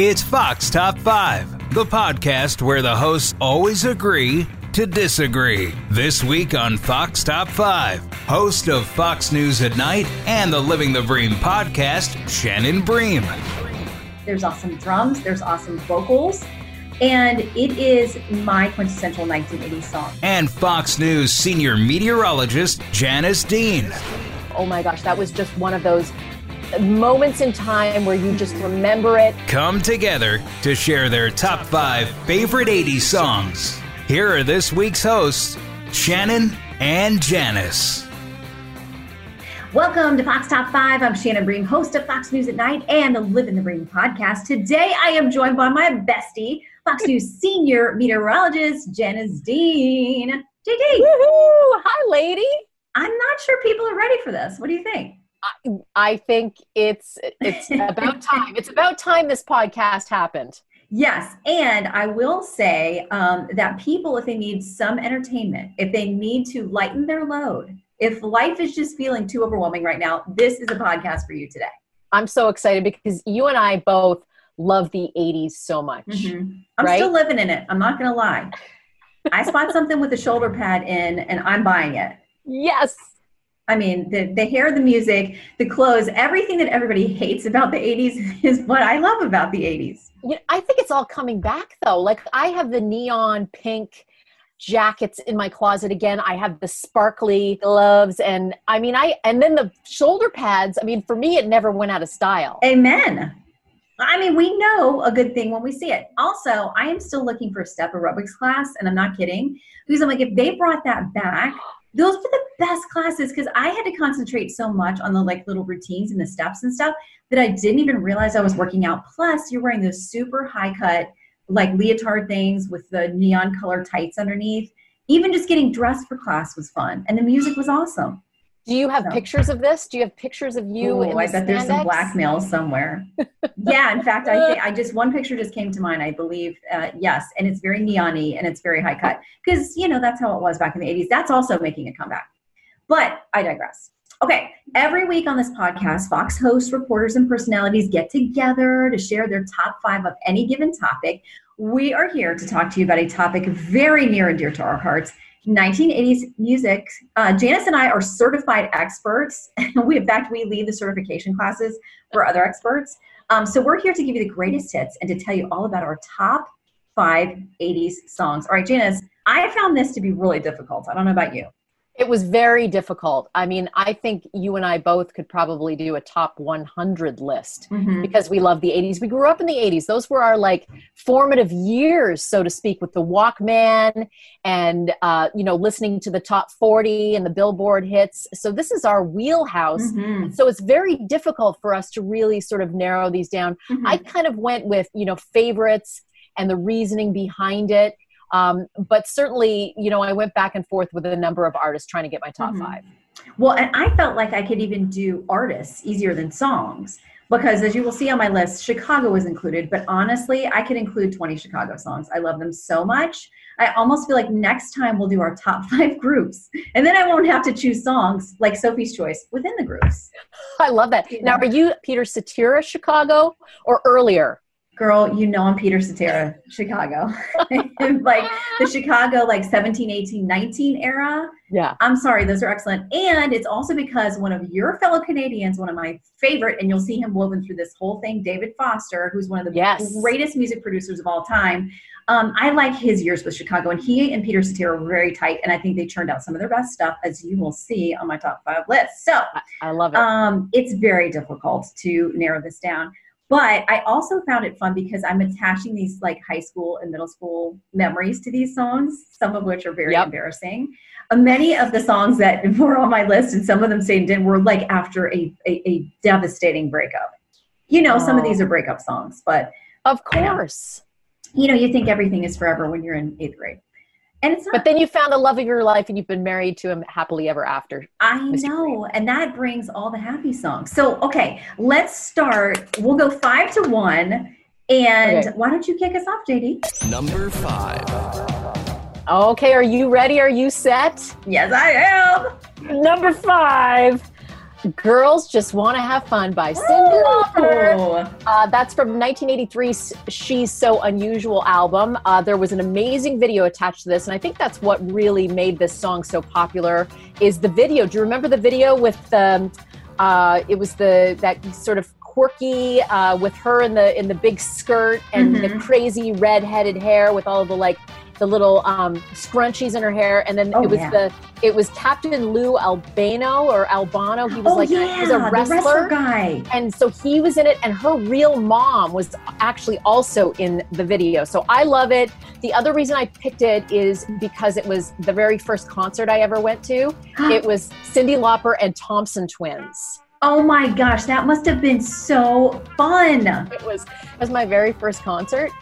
It's Fox Top 5, the podcast where the hosts always agree to disagree. This week on Fox Top 5, host of Fox News at Night and the Living the Bream podcast, Shannon Bream. There's awesome drums, there's awesome vocals, and it is my quintessential 1980s song. And Fox News senior meteorologist, Janice Dean. Oh my gosh, that was just one of those moments in time where you just remember it. Come together to share their top five favorite 80s songs. Here are this week's hosts, Shannon and Janice. Welcome to Fox Top 5. I'm Shannon Bream, host of Fox News at Night and the Live in the Bream podcast. Today I am joined by my bestie, Fox News senior meteorologist, Janice Dean. JD. Woohoo! Hi, lady. I'm not sure people are ready for this. What do you think? I, I think it's it's about time. It's about time this podcast happened. Yes, and I will say um, that people, if they need some entertainment, if they need to lighten their load, if life is just feeling too overwhelming right now, this is a podcast for you today. I'm so excited because you and I both love the 80s so much. Mm-hmm. I'm right? still living in it. I'm not going to lie. I spot something with a shoulder pad in, and I'm buying it. Yes. I mean, the, the hair, the music, the clothes, everything that everybody hates about the 80s is what I love about the 80s. Yeah, I think it's all coming back though. Like I have the neon pink jackets in my closet again. I have the sparkly gloves and I mean I and then the shoulder pads. I mean for me it never went out of style. Amen. I mean, we know a good thing when we see it. Also, I am still looking for a step aerobics class, and I'm not kidding. Because I'm like, if they brought that back, those were the best classes because I had to concentrate so much on the like little routines and the steps and stuff that I didn't even realize I was working out. Plus, you're wearing those super high cut, like leotard things with the neon color tights underneath. Even just getting dressed for class was fun, and the music was awesome. Do you have So- pictures of this? Do you have pictures of you? In I bet there's some blackmail somewhere. yeah, in fact, I think I just one picture just came to mind. I believe, uh, yes, and it's very neon-y and it's very high cut because you know that's how it was back in the '80s. That's also making a comeback. But I digress. Okay, every week on this podcast, Fox hosts, reporters, and personalities get together to share their top five of any given topic. We are here to talk to you about a topic very near and dear to our hearts 1980s music. Uh, Janice and I are certified experts. we, in fact, we lead the certification classes for other experts. Um, so we're here to give you the greatest hits and to tell you all about our top five 80s songs. All right, Janice, I found this to be really difficult. I don't know about you. It was very difficult. I mean, I think you and I both could probably do a top 100 list Mhm. because we love the 80s. We grew up in the 80s. Those were our like formative years, so to speak, with the Walkman and, uh, you know, listening to the top 40 and the Billboard hits. So this is our wheelhouse. Mhm. So it's very difficult for us to really sort of narrow these down. Mhm. I kind of went with, you know, favorites and the reasoning behind it. Um, but certainly, you know, I went back and forth with a number of artists trying to get my top Mhm. five. Well, and I felt like I could even do artists easier than songs because, as you will see on my list, Chicago was included. But honestly, I could include 20 Chicago songs. I love them so much. I almost feel like next time we'll do our top five groups, and then I won't have to choose songs like Sophie's Choice within the groups. I love that. Now, are you Peter Cetera Chicago or earlier? Girl, you know I'm Peter Cetera, Chicago. like the Chicago, like 17, 18, 19 era. Yeah. I'm sorry, those are excellent. And it's also because one of your fellow Canadians, one of my favorite, and you'll see him woven through this whole thing, David Foster, who's one of the Yes. greatest music producers of all time. Um, I like his years with Chicago, and he and Peter Cetera were very tight, and I think they turned out some of their best stuff, as you will see on my top five list. So I love it. um, it's very difficult to narrow this down. But I also found it fun because I'm attaching these like high school and middle school memories to these songs, some of which are very Yep. embarrassing. Uh, many of the songs that were on my list, and some of them stayed in, were like after a, a, a devastating breakup. You know, some of Oh. these are breakup songs, but Of course. You know, you think everything is forever when you're in eighth grade. And it's not. But then you found the love of your life and you've been married to him happily ever after. I Mr. know, and that brings all the happy songs. So, okay, let's start. We'll go five to one. And Okay. why don't you kick us off, JD? Number five. Okay, are you ready? Are you set? Yes, I am. Number five. Girls Just Want to Have Fun by Cyndi Lauper. Uh, that's from 1983's She's So Unusual album. Uh, there was an amazing video attached to this, and I think that's what really made this song so popular. Is the video? Do you remember the video with the? Uh, it was the that sort of quirky uh, with her in the in the big skirt and the Mhm. crazy red-headed hair with all the like the little um, scrunchies in her hair, and then Oh, it was yeah. the it was Captain Lou Albano or Albano. He was oh like yeah, he was a the wrestler guy. and so he was in it and her real mom was actually also in the video so i love it the other reason i picked it is because it was the very first concert i ever went to it was cyndi lauper and thompson twins Oh my gosh, that must have been so fun. it was it was my very first concert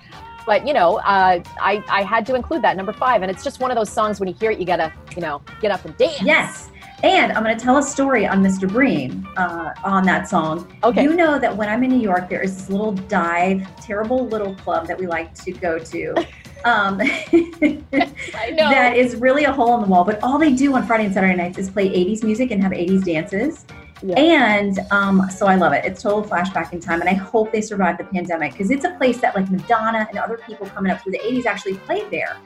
but you know uh, I, I had to include that number five and it's just one of those songs when you hear it you gotta you know get up and dance Yes. And I'm going to tell a story on Mr. Bream uh, on that song. okay You know that when I'm in New York, there is this little dive, terrible little club that we like to go to. Um, i know that is really a hole in the wall. But all they do on Friday and Saturday nights is play 80s music and have 80s dances. Yeah. And um, so I love it. It's total flashback in time. And I hope they survive the pandemic because it's a place that like Madonna and other people coming up through the 80s actually played there.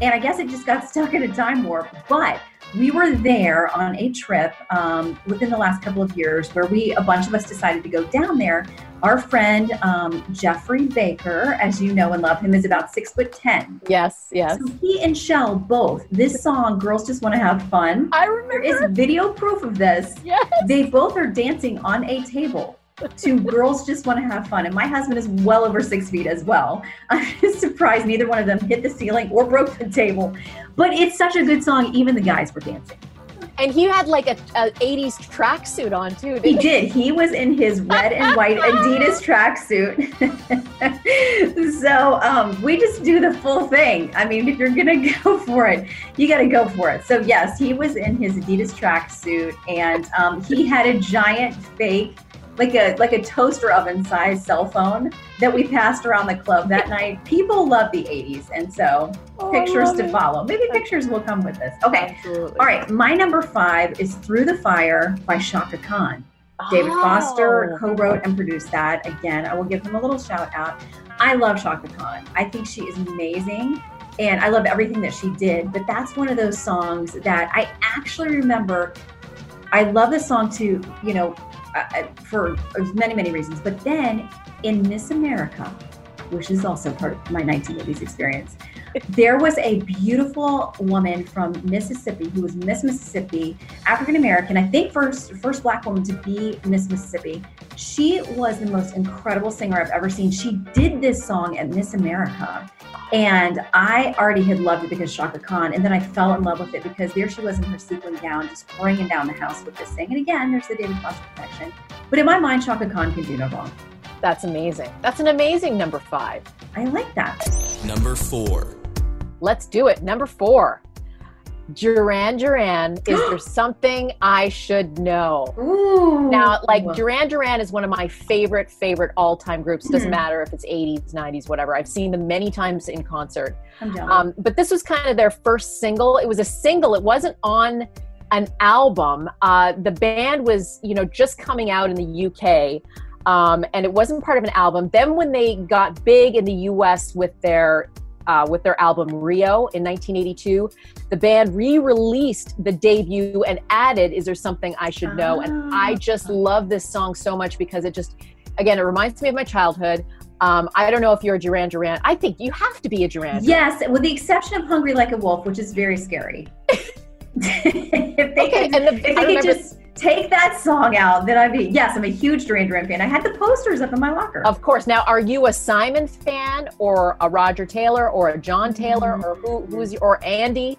And I guess it just got stuck in a time warp. But we were there on a trip um, within the last couple of years where we, a bunch of us decided to go down there. Our friend um, Jeffrey Baker, as you know and love him, is about six foot 10. yes yes So he and Shell both, this song, Girls Just Want to Have Fun, i remember is video proof of this. yes They both are dancing on a table to Girls Just Want to Have Fun. And my husband is well over six feet as well. I'm just surprised neither one of them hit the ceiling or broke the table. But it's such a good song, even the guys were dancing. And he had like a, a 80s tracksuit on too He didn't did. He was in his red and white Adidas tracksuit. so um, we just do the full thing. I mean, if you're gonna go for it, you got to go for it. So yes, he was in his Adidas tracksuit, and um, he had a giant fake, like a like a toaster oven sized cell phone that we passed around the club that night. People love the '80s, and so Oh, pictures to it. follow. Maybe pictures will come with this. Okay. Absolutely. All right, my number five is Through the Fire by Chaka Khan. David oh. Foster Oh. co-wrote and produced that. Again, I will give him a little shout out. I love Chaka Khan. I think she is amazing. And I love everything that she did. But that's one of those songs that I actually remember. I love this song too, you know, uh, uh, for many, many reasons. But then in Miss America, which is also part of my 1980s experience, there was a beautiful woman from Mississippi who was Miss Mississippi, African American, I think first first black woman to be Miss Mississippi. She was the most incredible singer I've ever seen. She did this song at Miss America. And I already had loved it because Chaka Khan, and then I fell in love with it because there she was in her sequin gown, just bringing down the house with this thing. And again, there's the David Foster connection. But in my mind, Chaka Khan can do no wrong. That's amazing. That's an amazing number five. I like that. Number four. Let's do it. Number four. Duran Duran. Is there something I should know? Ooh. Now, like Duran Duran is one of my favorite, favorite all time groups. Doesn't Mhm. matter if it's 80s, 90s, whatever. I've seen them many times in concert. I'm. Um, but this was kind of their first single. It was a single. It wasn't on an album. Uh, the band was, you know, just coming out in the UK, um, and it wasn't part of an album. Then when they got big in the US with their uh, with their album Rio in 1982, the band re-released the debut and added "Is There Something I Should Know?" And I just love this song so much because it just, again, it reminds me of my childhood. Um, I don't know if you're a Duran Duran. I think you have to be a Duran. Duran. Yes, with the exception of Hungry Like a Wolf, which is very scary. if they Okay, could, and the, if they could just take that song out, then I'd be yes, I'm a huge Duran Duran fan. I had the posters up in my locker. of course. Now, are you a Simon fan or a Roger Taylor or a John Taylor Mm-hmm. or who, who's your or Andy?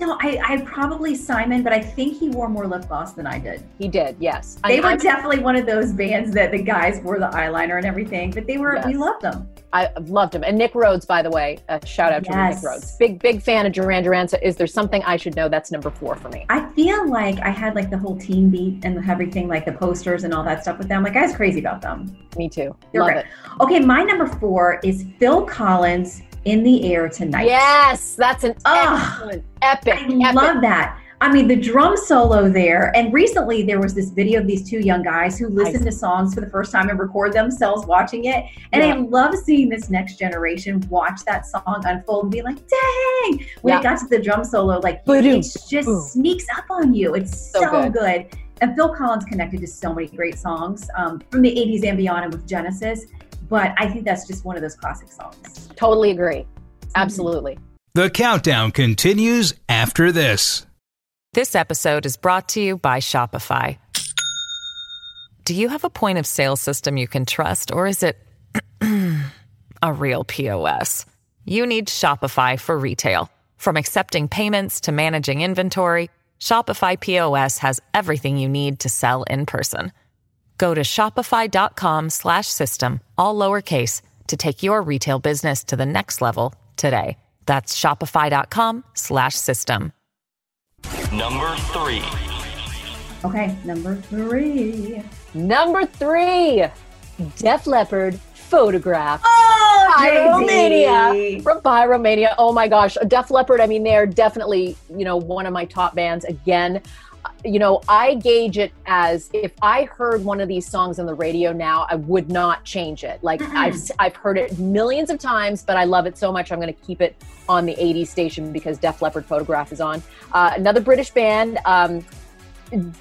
No, I, I probably Simon, but I think he wore more lip gloss than I did. He did, yes. They I, were I, definitely one of those bands that the guys wore the eyeliner and everything, but they were we loved them. I loved him. And Nick Rhodes, by the way, a shout out to Yes. Nick Rhodes. Big, big fan of Duran Duran. So is there something I should know? That's number four for me. I feel like I had like the whole team beat and everything, like the posters and all that stuff with them. Like I was crazy about them. Me too. They're Love great. it. Okay, my number four is Phil Collins in the air tonight. Yes, that's an excellent, epic, I epic. love that. I mean, the drum solo there. And recently there was this video of these two young guys who listen to songs for the first time and record themselves watching it. And I love seeing this next generation watch that song unfold and be like, dang. When Yeah. it got to the drum solo, like Ba-doom, it just boom. sneaks up on you. It's So so, good. good. And Phil Collins connected to so many great songs um, from the 80s and beyond and with Genesis. But I think that's just one of those classic songs. Totally agree. Mm-hmm. Absolutely. The countdown continues after this. This episode is brought to you by Shopify. Do you have a point of sale system you can trust, or is it a real POS? You need Shopify for retail. From accepting payments to managing inventory, Shopify POS has everything you need to sell in person. Go to shopify.com slash system, all lowercase, to take your retail business to the next level today. That's shopify.com slash system. Number three. Okay, number three. Number three, Def Leppard photograph. Oh, Pyromania from Pyromania. Oh my gosh, Def Leppard. I mean, they're definitely you know one of my top bands. Again, you know, I gauge it as if I heard one of these songs on the radio now, I would not change it. Like I've I've heard it millions of times, but I love it so much, I'm going to keep it on the 80s station because Def Leppard photograph is on. Uh, another British band. Um,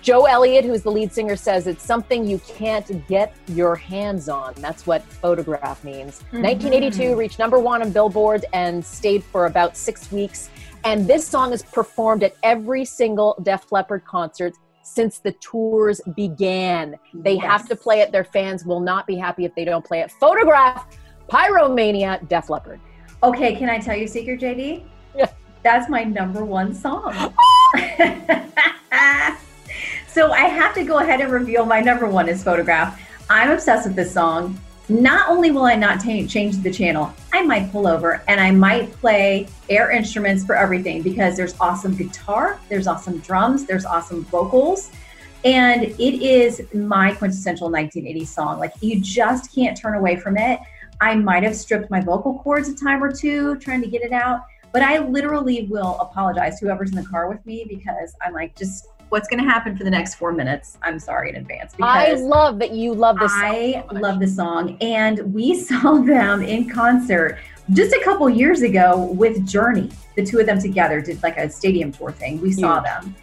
Joe Elliott, who's the lead singer, says it's something you can't get your hands on. That's what photograph means. 1982 reached number one on Billboard and stayed for about six weeks. And this song is performed at every single Def Leppard concert since the tours began. They have to play it. Their fans will not be happy if they don't play it. Photograph, Pyromania, Def Leppard. Okay, can I tell you a secret, JD? Yeah. That's my number one song. so I have to go ahead and reveal my number one is Photograph. I'm obsessed with this song. Not only will I not ta- change the channel, I might pull over and I might play air instruments for everything because there's awesome guitar, there's awesome drums, there's awesome vocals. And it is my quintessential 1980s song. Like, you just can't turn away from it. I might have stripped my vocal cords a time or two trying to get it out, but I literally will apologize to whoever's in the car with me because I'm like, just what's going to happen for the next four minutes? I'm sorry in advance I love that you love this song. I so love the song. And we saw them in concert just a couple years ago with Journey. The two of them together did like a stadium tour thing. We saw them.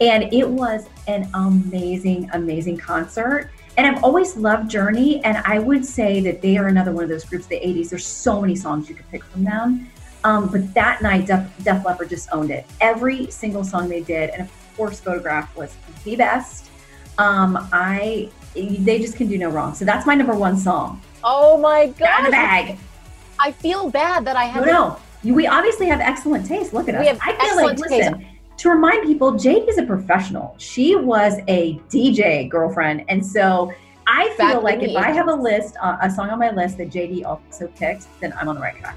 And it was an amazing, amazing concert. And I've always loved Journey. And I would say that they are another one of those groups of the 80s. There's so many songs you could pick from them. Um, but that night, Def, Def Leppard just owned it. Every single song they did. And of course, Photograph was the best. Um, I they just can do no wrong. So that's my number one song. Oh my Got in the god! bag. I feel bad that I No, have no. You- We obviously have excellent taste. Look at us. We have I feel like excellent taste. listen. To remind people, Jade is a professional. She was a DJ girlfriend, and so I feel in like if I have a list, uh, a song on my list that JD also picked, then I'm on the right track.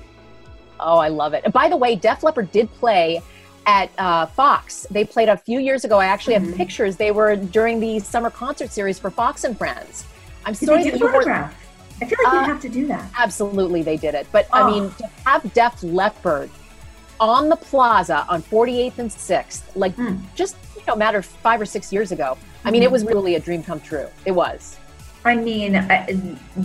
Oh, I love it. And by the way, Def Leppard did play at uh, Fox. They played a few years ago. I actually have Mhm. pictures. They were during the summer concert series for Fox and Friends. I'm Did sorry that you weren't. I feel like Uh, you have to do that. Absolutely, they did it. But I Oh. mean, to have Def Leppard on the plaza on 48th and 6th, like Hmm. just, you know, matter five or six years ago. I mean, it was really a dream come true. It was. I mean, I,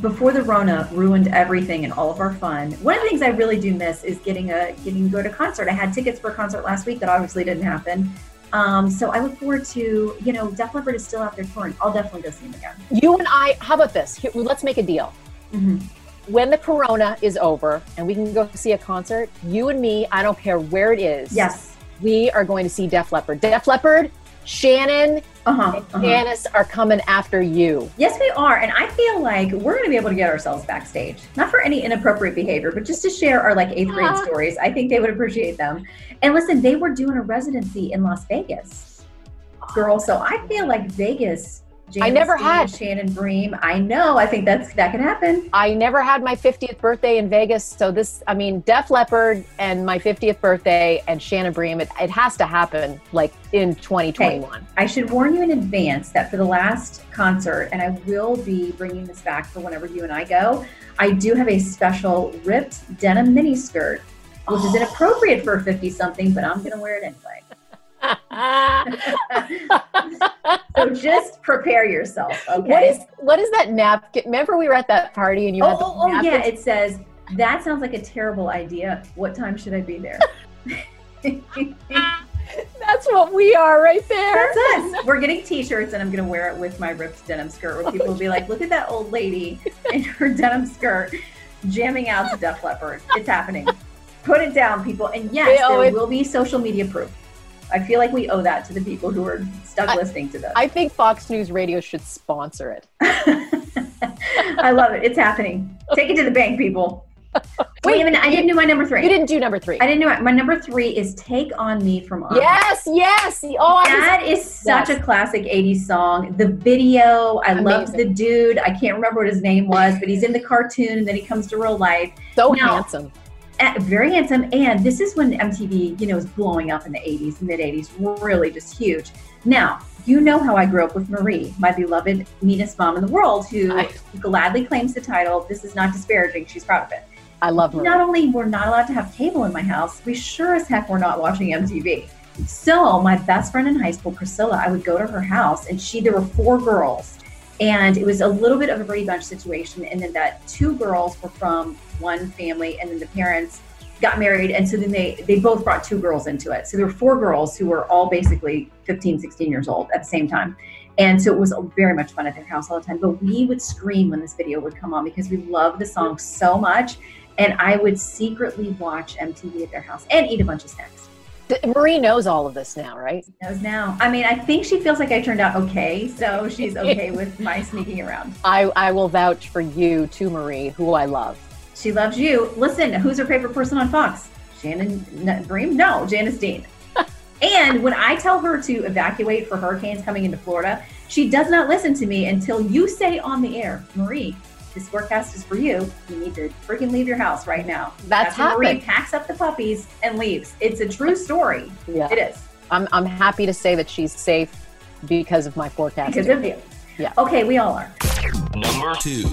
before the Rona ruined everything and all of our fun. One of the things I really do miss is getting a getting to go to a concert. I had tickets for a concert last week that obviously didn't happen. Um, so I look forward to you know Def Leppard is still out there touring. I'll definitely go see him again. You and I, how about this? Here, let's make a deal. Mhm. When the corona is over and we can go see a concert, you and me, I don't care where it is. Yes, we are going to see Def Leppard. Def Leppard, Shannon Uh-huh. and uh-huh. Janice are coming after you. Yes, we are. And I feel like we're going to be able to get ourselves backstage, not for any inappropriate behavior, but just to share our like eighth grade Ah. stories. I think they would appreciate them. And listen, they were doing a residency in Las Vegas, girl. So I feel like Vegas. I never Dean, had. Shannon Bream. I know. I think that's that can happen. I never had my 50th birthday in Vegas, so this, I mean, Def Leppard and my 50th birthday and Shannon Bream, it, it has to happen like in 2021. I should warn you in advance that for the last concert, and I will be bringing this back for whenever you and I go, I do have a special ripped denim mini skirt, which Oh. is inappropriate for a 50 something, but I'm going to wear it anyway. So just prepare yourself, okay? What is what is that napkin? Remember we were at that party and you oh, had the oh, oh, yeah, it says, that sounds like a terrible idea. What time should I be there? That's what we are right there. That's us. We're getting t-shirts and I'm gonna wear it with my ripped denim skirt where people will be like, look at that old lady in her denim skirt jamming out to Def Leppard. It's happening. Put it down, people. And yes, there it. will be social media proof. I feel like we owe that to the people who are stuck I- listening to this. I think Fox News Radio should sponsor it. I love it. It's happening. Take it to the bank, people. Wait, minute. I didn't do my number three. You didn't do number three. I didn't know it. My number three is Take On Me from Oz. Yes, yes. Oh, was, That is such Yes. a classic 80s song. The video, I loved the dude. I can't remember what his name was, but he's in the cartoon and then he comes to real life. so Now- handsome. Very handsome. And this is when MTV, you know, was blowing up in the 80s, mid 80s, really just huge. Now, you know how I grew up with Marie, my beloved, meanest mom in the world, who I- gladly claims the title. This is not disparaging. She's proud of it. I love Marie. Not only we're not allowed to have cable in my house, we sure as heck were not watching MTV. So my best friend in high school, Priscilla, I would go to her house and she there were four girls. And it was a little bit of a Brady Bunch situation. And then that two girls were from one family and then the parents got married. And so then they, they both brought two girls into it. So there were four girls who were all basically 15, 16 years old at the same time. And so it was very much fun at their house all the time. But we would scream when this video would come on because we loved the song so much. And I would secretly watch MTV at their house and eat a bunch of snacks. Marie knows all of this now, right? Knows now. I mean, I think she feels like I turned out okay, so she's okay with my sneaking around. I, I will vouch for you to Marie, who I love. She loves you. Listen, who's her favorite person on Fox? Shannon N- Bream? No, Janice Dean. and when I tell her to evacuate for hurricanes coming into Florida, she does not listen to me until you say on the air, Marie, this forecast is for you. You need to freaking leave your house right now. That's when Marie packs up the puppies and leaves. It's a true story. Yeah. It is. I'm, I'm happy to say that she's safe because of my forecast. Because of you. Yeah. Okay, we all are. Number two.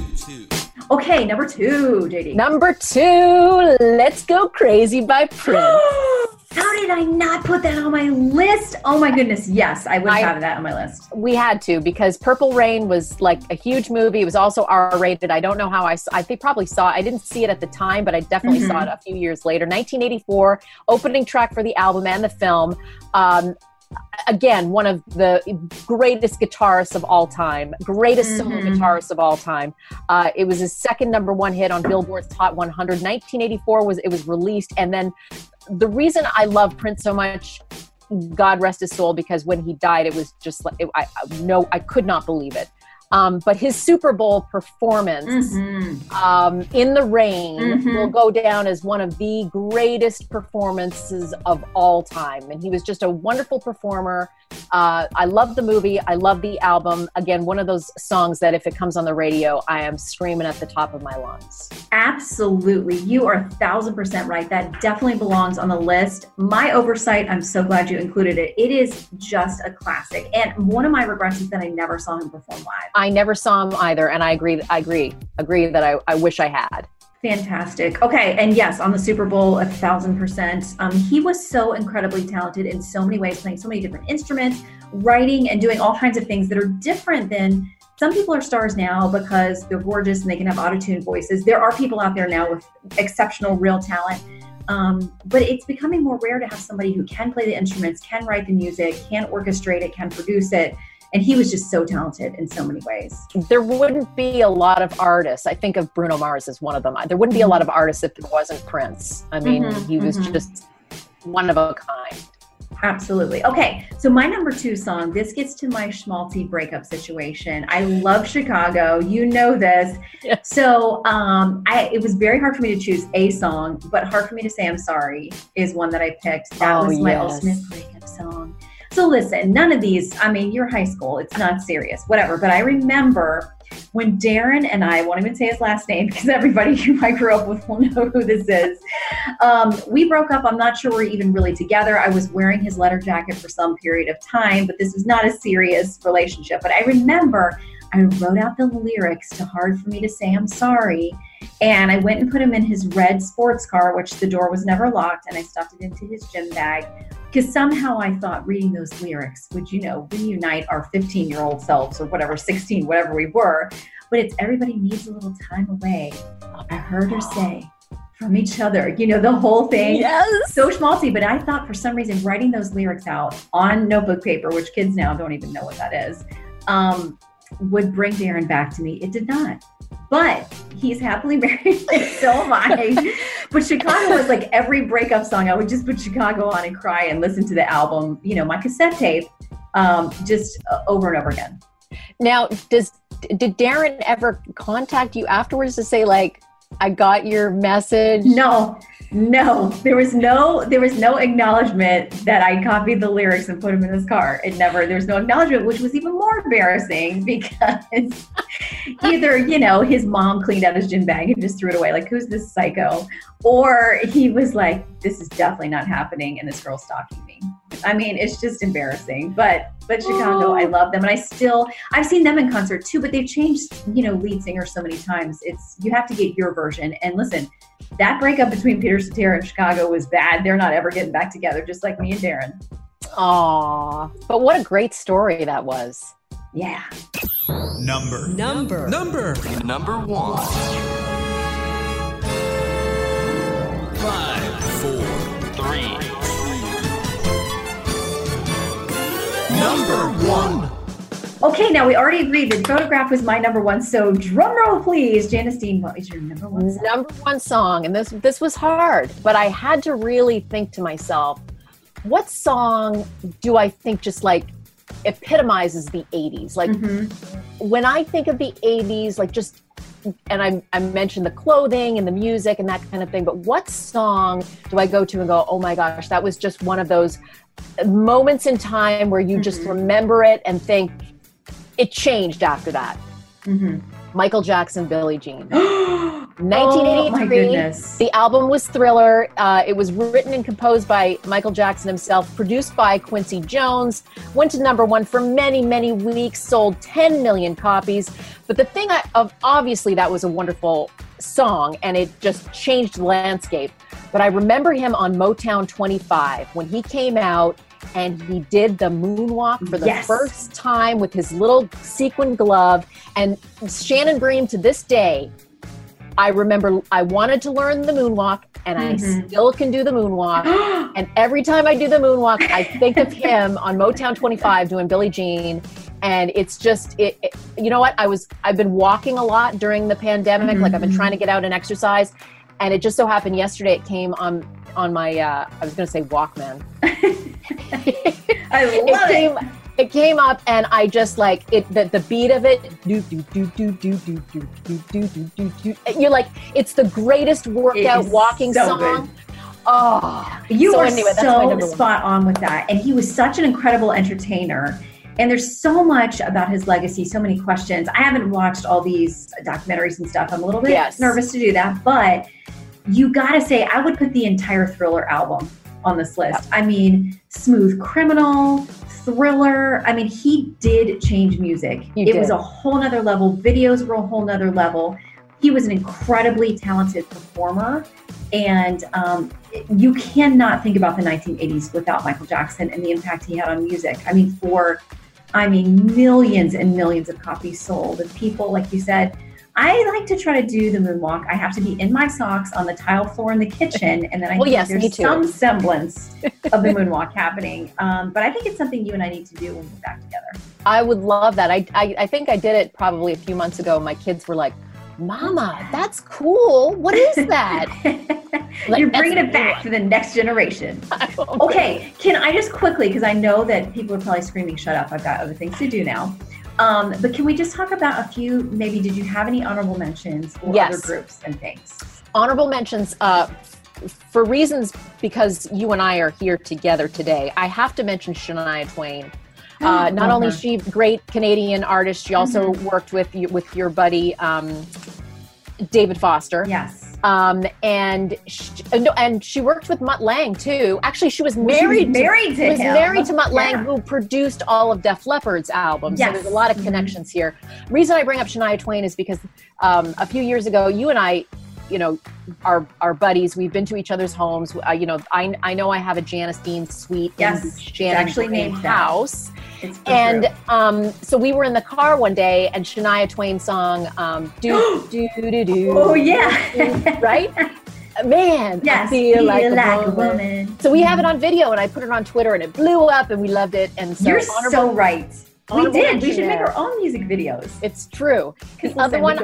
Okay, number two, JD. Number two, Let's Go Crazy by Prince. How did I not put that on my list? Oh my goodness. Yes, I would I- have that on my list. we had to because Purple Rain was like a huge movie. It was also R rated. I don't know how I, think probably saw. I didn't see it at the time, but I definitely saw it a few years later. 1984, opening track for the album and the film. Um, again, one of the greatest guitarists of all time, greatest solo Mhm. guitarist of all time. Uh, it was his second number one hit on Billboard's Hot 100. 1984 was it was released, and then the reason I love Prince so much God rest his soul, because when he died, it was just like it, I, I no, I could not believe it. Um, but his Super Bowl performance Mhm. um, in the rain Mhm. will go down as one of the greatest performances of all time. And he was just a wonderful performer. Uh, I love the movie. I love the album. Again, one of those songs that if it comes on the radio, I am screaming at the top of my lungs. Absolutely. You are a thousand percent right. That definitely belongs on the list. My oversight, I'm so glad you included it. It is just a classic. And one of my regrets is that I never saw him perform live. I never saw him either, and I agree. I agree. Agree that I, I wish I had. Fantastic. Okay, and yes, on the Super Bowl, a thousand percent. Um, he was so incredibly talented in so many ways, playing so many different instruments, writing, and doing all kinds of things that are different than some people are stars now because they're gorgeous and they can have autotune voices. There are people out there now with exceptional, real talent. Um, but it's becoming more rare to have somebody who can play the instruments, can write the music, can orchestrate it, can produce it. And he was just so talented in so many ways. There wouldn't be a lot of artists. I think of Bruno Mars as one of them. There wouldn't be a lot of artists if it wasn't Prince. I mean, Mhm, he was mhm. just one of a kind. Absolutely. Okay, so my number two song, this gets to my schmaltzy breakup situation. I love Chicago. You know this. Yes. So um, I, it was very hard for me to choose a song, but hard for me to say I'm sorry is one that I picked. That Oh, was my yes. ultimate breakup song. So listen, none of these, I mean, you're high school, it's not serious, whatever. But I remember when Darren and I, I won't even say his last name because everybody who I grew up with will know who this is. Um, we broke up. I'm not sure we're even really together. I was wearing his letter jacket for some period of time, but this was not a serious relationship. But I remember I wrote out the lyrics to Hard for Me to Say I'm Sorry. And I went and put him in his red sports car, which the door was never locked, and I stuffed it into his gym bag. Because somehow I thought reading those lyrics would, you know, reunite our 15 year old selves or whatever, 16, whatever we were. But it's everybody needs a little time away. I heard her say, from each other, you know, the whole thing Yes. so schmaltzy, but I thought for some reason writing those lyrics out on notebook paper, which kids now don't even know what that is, um, would bring Darren back to me. It did not. But he's happily married, and so am I. but Chicago was like every breakup song. I would just put Chicago on and cry and listen to the album, you know, my cassette tape, um, just uh, over and over again. Now, does did Darren ever contact you afterwards to say like, I got your message? No, no, there was no there was no acknowledgement that I copied the lyrics and put them in his car. It never there's no acknowledgement, which was even more embarrassing because either you know his mom cleaned out his gym bag and just threw it away, like who's this psycho, or he was like, this is definitely not happening, and this girl's stalking me. I mean, it's just embarrassing. But but Chicago, I love them, and I still I've seen them in concert too. But they've changed, you know, lead singer so many times. It's you have to get your version. And listen, that breakup between Peter Cetera and Chicago was bad. They're not ever getting back together, just like me and Darren. Aw, but what a great story that was. Yeah. Number. Number. Number Number one. Number one. Okay, now we already agreed that photograph was my number one. So drum roll, please. Janice Dean, what is your number one? song? Number one song, and this this was hard, but I had to really think to myself, what song do I think just like epitomizes the 80s? Like Mhm. when I think of the 80s, like just, and I, I mentioned the clothing and the music and that kind of thing, but what song do I go to and go, oh my gosh, that was just one of those moments in time where you just Mhm. remember it and think it changed after that? Mhm. Michael Jackson, Billie Jean. oh my 1983. goodness. The album was Thriller. Uh, it was written and composed by Michael Jackson himself, produced by Quincy Jones. Went to number one for many, many weeks. Sold 10 million copies. But the thing, I, of obviously, that was a wonderful song, and it just changed the landscape. But I remember him on Motown 25 when he came out and he did the moonwalk for the Yes. first time with his little sequin glove. And Shannon Bream to this day I remember I wanted to learn the moonwalk, and I Mhm. still can do the moonwalk. and every time I do the moonwalk, I think of him on Motown 25 doing Billie Jean. And it's just, it, it- you know what? I was, I've been walking a lot during the pandemic. Like I've been Mhm. trying to get out and exercise. And it just so happened yesterday it came on, on my, uh, I was going to say Walkman. I love it. came it came up and I just like it the, the beat of it do do do do do do do do do do do do you're like it's the greatest workout walking so song. Oh You So are anyway, so one. spot on with that. And he was such an incredible entertainer. And there's so much about his legacy, so many questions. I haven't watched all these documentaries and stuff. I'm a little bit Yes. nervous to do that. But you got to say, I would put the entire Thriller album on this list. I mean, Smooth Criminal, Thriller. I mean, he did change music. He it was a whole nother level. Videos were a whole nother level. He was an incredibly talented performer. And um, you cannot think about the 1980s without Michael Jackson and the impact he had on music. I mean, for, I mean, millions and millions of copies sold. And people, like you said, I like to try to do the moonwalk. I have to be in my socks on the tile floor in the kitchen, and then I Well, think yes, there's some semblance of the moonwalk happening. Um, but I think it's something you and I need to do when we're back together. I would love that. I, I I think I did it probably a few months ago. My kids were like, "Mama, that's cool. What is that?" Like, You're bringing it back one. for the next generation. Okay, can I just quickly, because I know that people are probably screaming, shut up, I've got other things to do now. Um, but can we just talk about a few, maybe, did you have any honorable mentions or Yes. other groups and things? honorable mentions uh, for reasons because you and I are here together today. I have to mention Shania Twain. Uh, not only is she great Canadian artist, she also worked with you, with your buddy um, David Foster. Yes. Um, and she, no, and she worked with Mutt Lange too. Actually, she was Well, she was married. married to was him. married to Mutt Lange, Yeah. who produced all of Def Leppard's albums. So there's a lot of connections here. Reason I bring up Shania Twain is because um, a few years ago, you and I, you know, are are buddies. We've been to each other's homes. Uh, you know, I I know I have a Janice Dean suite Yes, Shannon actually named that. house. It's And um, so we were in the car one day, and Shania Twain song um, "Do Do Do Do." oh, yeah. right? Man, yes. I feel, like, a, woman. woman. So we have it on video, and I put it on Twitter, and it blew up, and we loved it. And so, You're so right. We did. We should make our own music videos. It's true. The other one.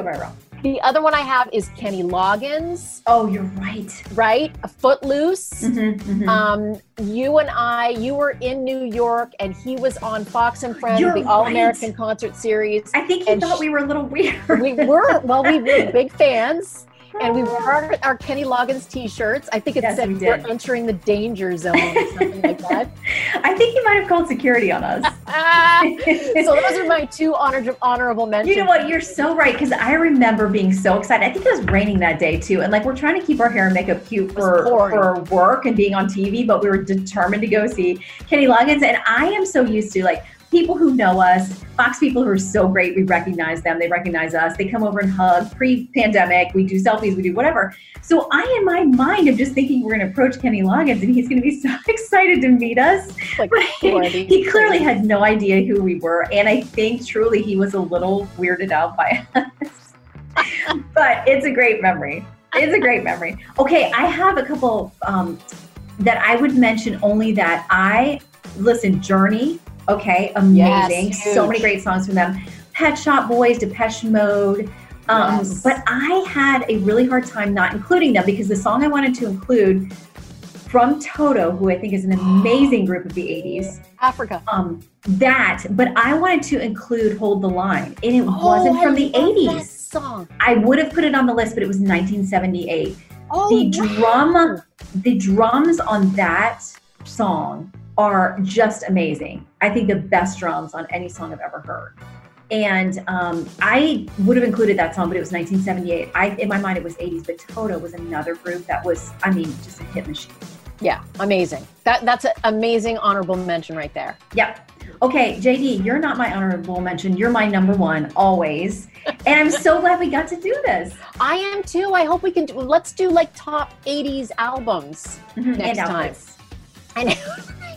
The other one I have is Kenny Loggins, Oh, you're right. right? A Footloose. Mhm, mhm. Um, you and I, you were in New York, and he was on Fox and Friends, You're the All American concert series. I think he thought sh- we were a little weird. we were well, we were big fans. And we wore our, our Kenny Loggins T-shirts. I think it Yes, said we are entering the danger zone or something like that. I think he might have called security on us. So those are my two honor, honorable mentions. You know what? You're so right because I remember being so excited. I think it was raining that day too, and like we're trying to keep our hair and makeup cute for for work and being on TV, but we were determined to go see Kenny Loggins. And I am so used to like people who know us, Fox people who are so great. We recognize them. They recognize us. They come over and hug. Pre-pandemic, we do selfies. We do whatever. So I, in my mind, am just thinking we're going to approach Kenny Loggins, and he's going to be so excited to meet us. Like, he, clearly had no idea who we were, and I think truly he was a little weirded out by us. but it's a great memory. It's a great memory. Okay, I have a couple um, that I would mention only that I listen. Journey, okay, amazing. Yes, so many great songs from them. Pet Shop Boys, Depeche Mode. Um, Yes. But I had a really hard time not including them because the song I wanted to include from Toto, who I think is an amazing group of the 80s, Africa. um, that, but I wanted to include Hold the Line, and it Oh, wasn't from I the love 80s. That song. I would have put it on the list, but it was 1978. Oh, the wow. drum, the drums on that song are just amazing. I think the best drums on any song I've ever heard. And um, I would have included that song, but it was 1978. I, in my mind, it was 80s. But Toto was another group that was, I mean, just a hit machine. Yeah, amazing. That that's an amazing honorable mention right there. Yep. Okay, JD, you're not my honorable mention. You're my number one always. And I'm so glad we got to do this. I am too. I hope we can do. Let's do like top '80s albums. Mhm, Next time. outfits. I know.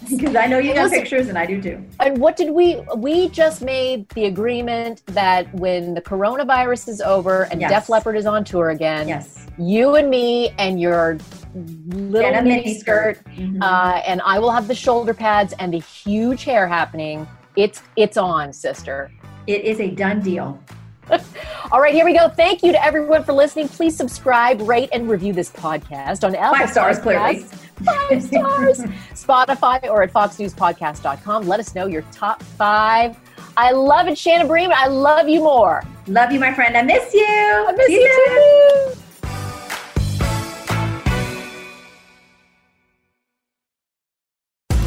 Because I know you got Listen. pictures and I do too. And what did we? We just made the agreement that when the coronavirus is over and Yes. Def Leppard is on tour again, Yes. you and me and your little mini skirt, Mhm. uh, and I will have the shoulder pads and the huge hair happening. It's it's on, sister. it is a done deal. All right, here we go. Thank you to everyone for listening. Please subscribe, rate, and review this podcast on Apple Five stars, Podcasts. clearly. Five stars. Spotify or at foxnewspodcast.com. Let us know your top five. I love it, Shannon Bream. I love you more. Love you, my friend. I miss you. I miss See you soon.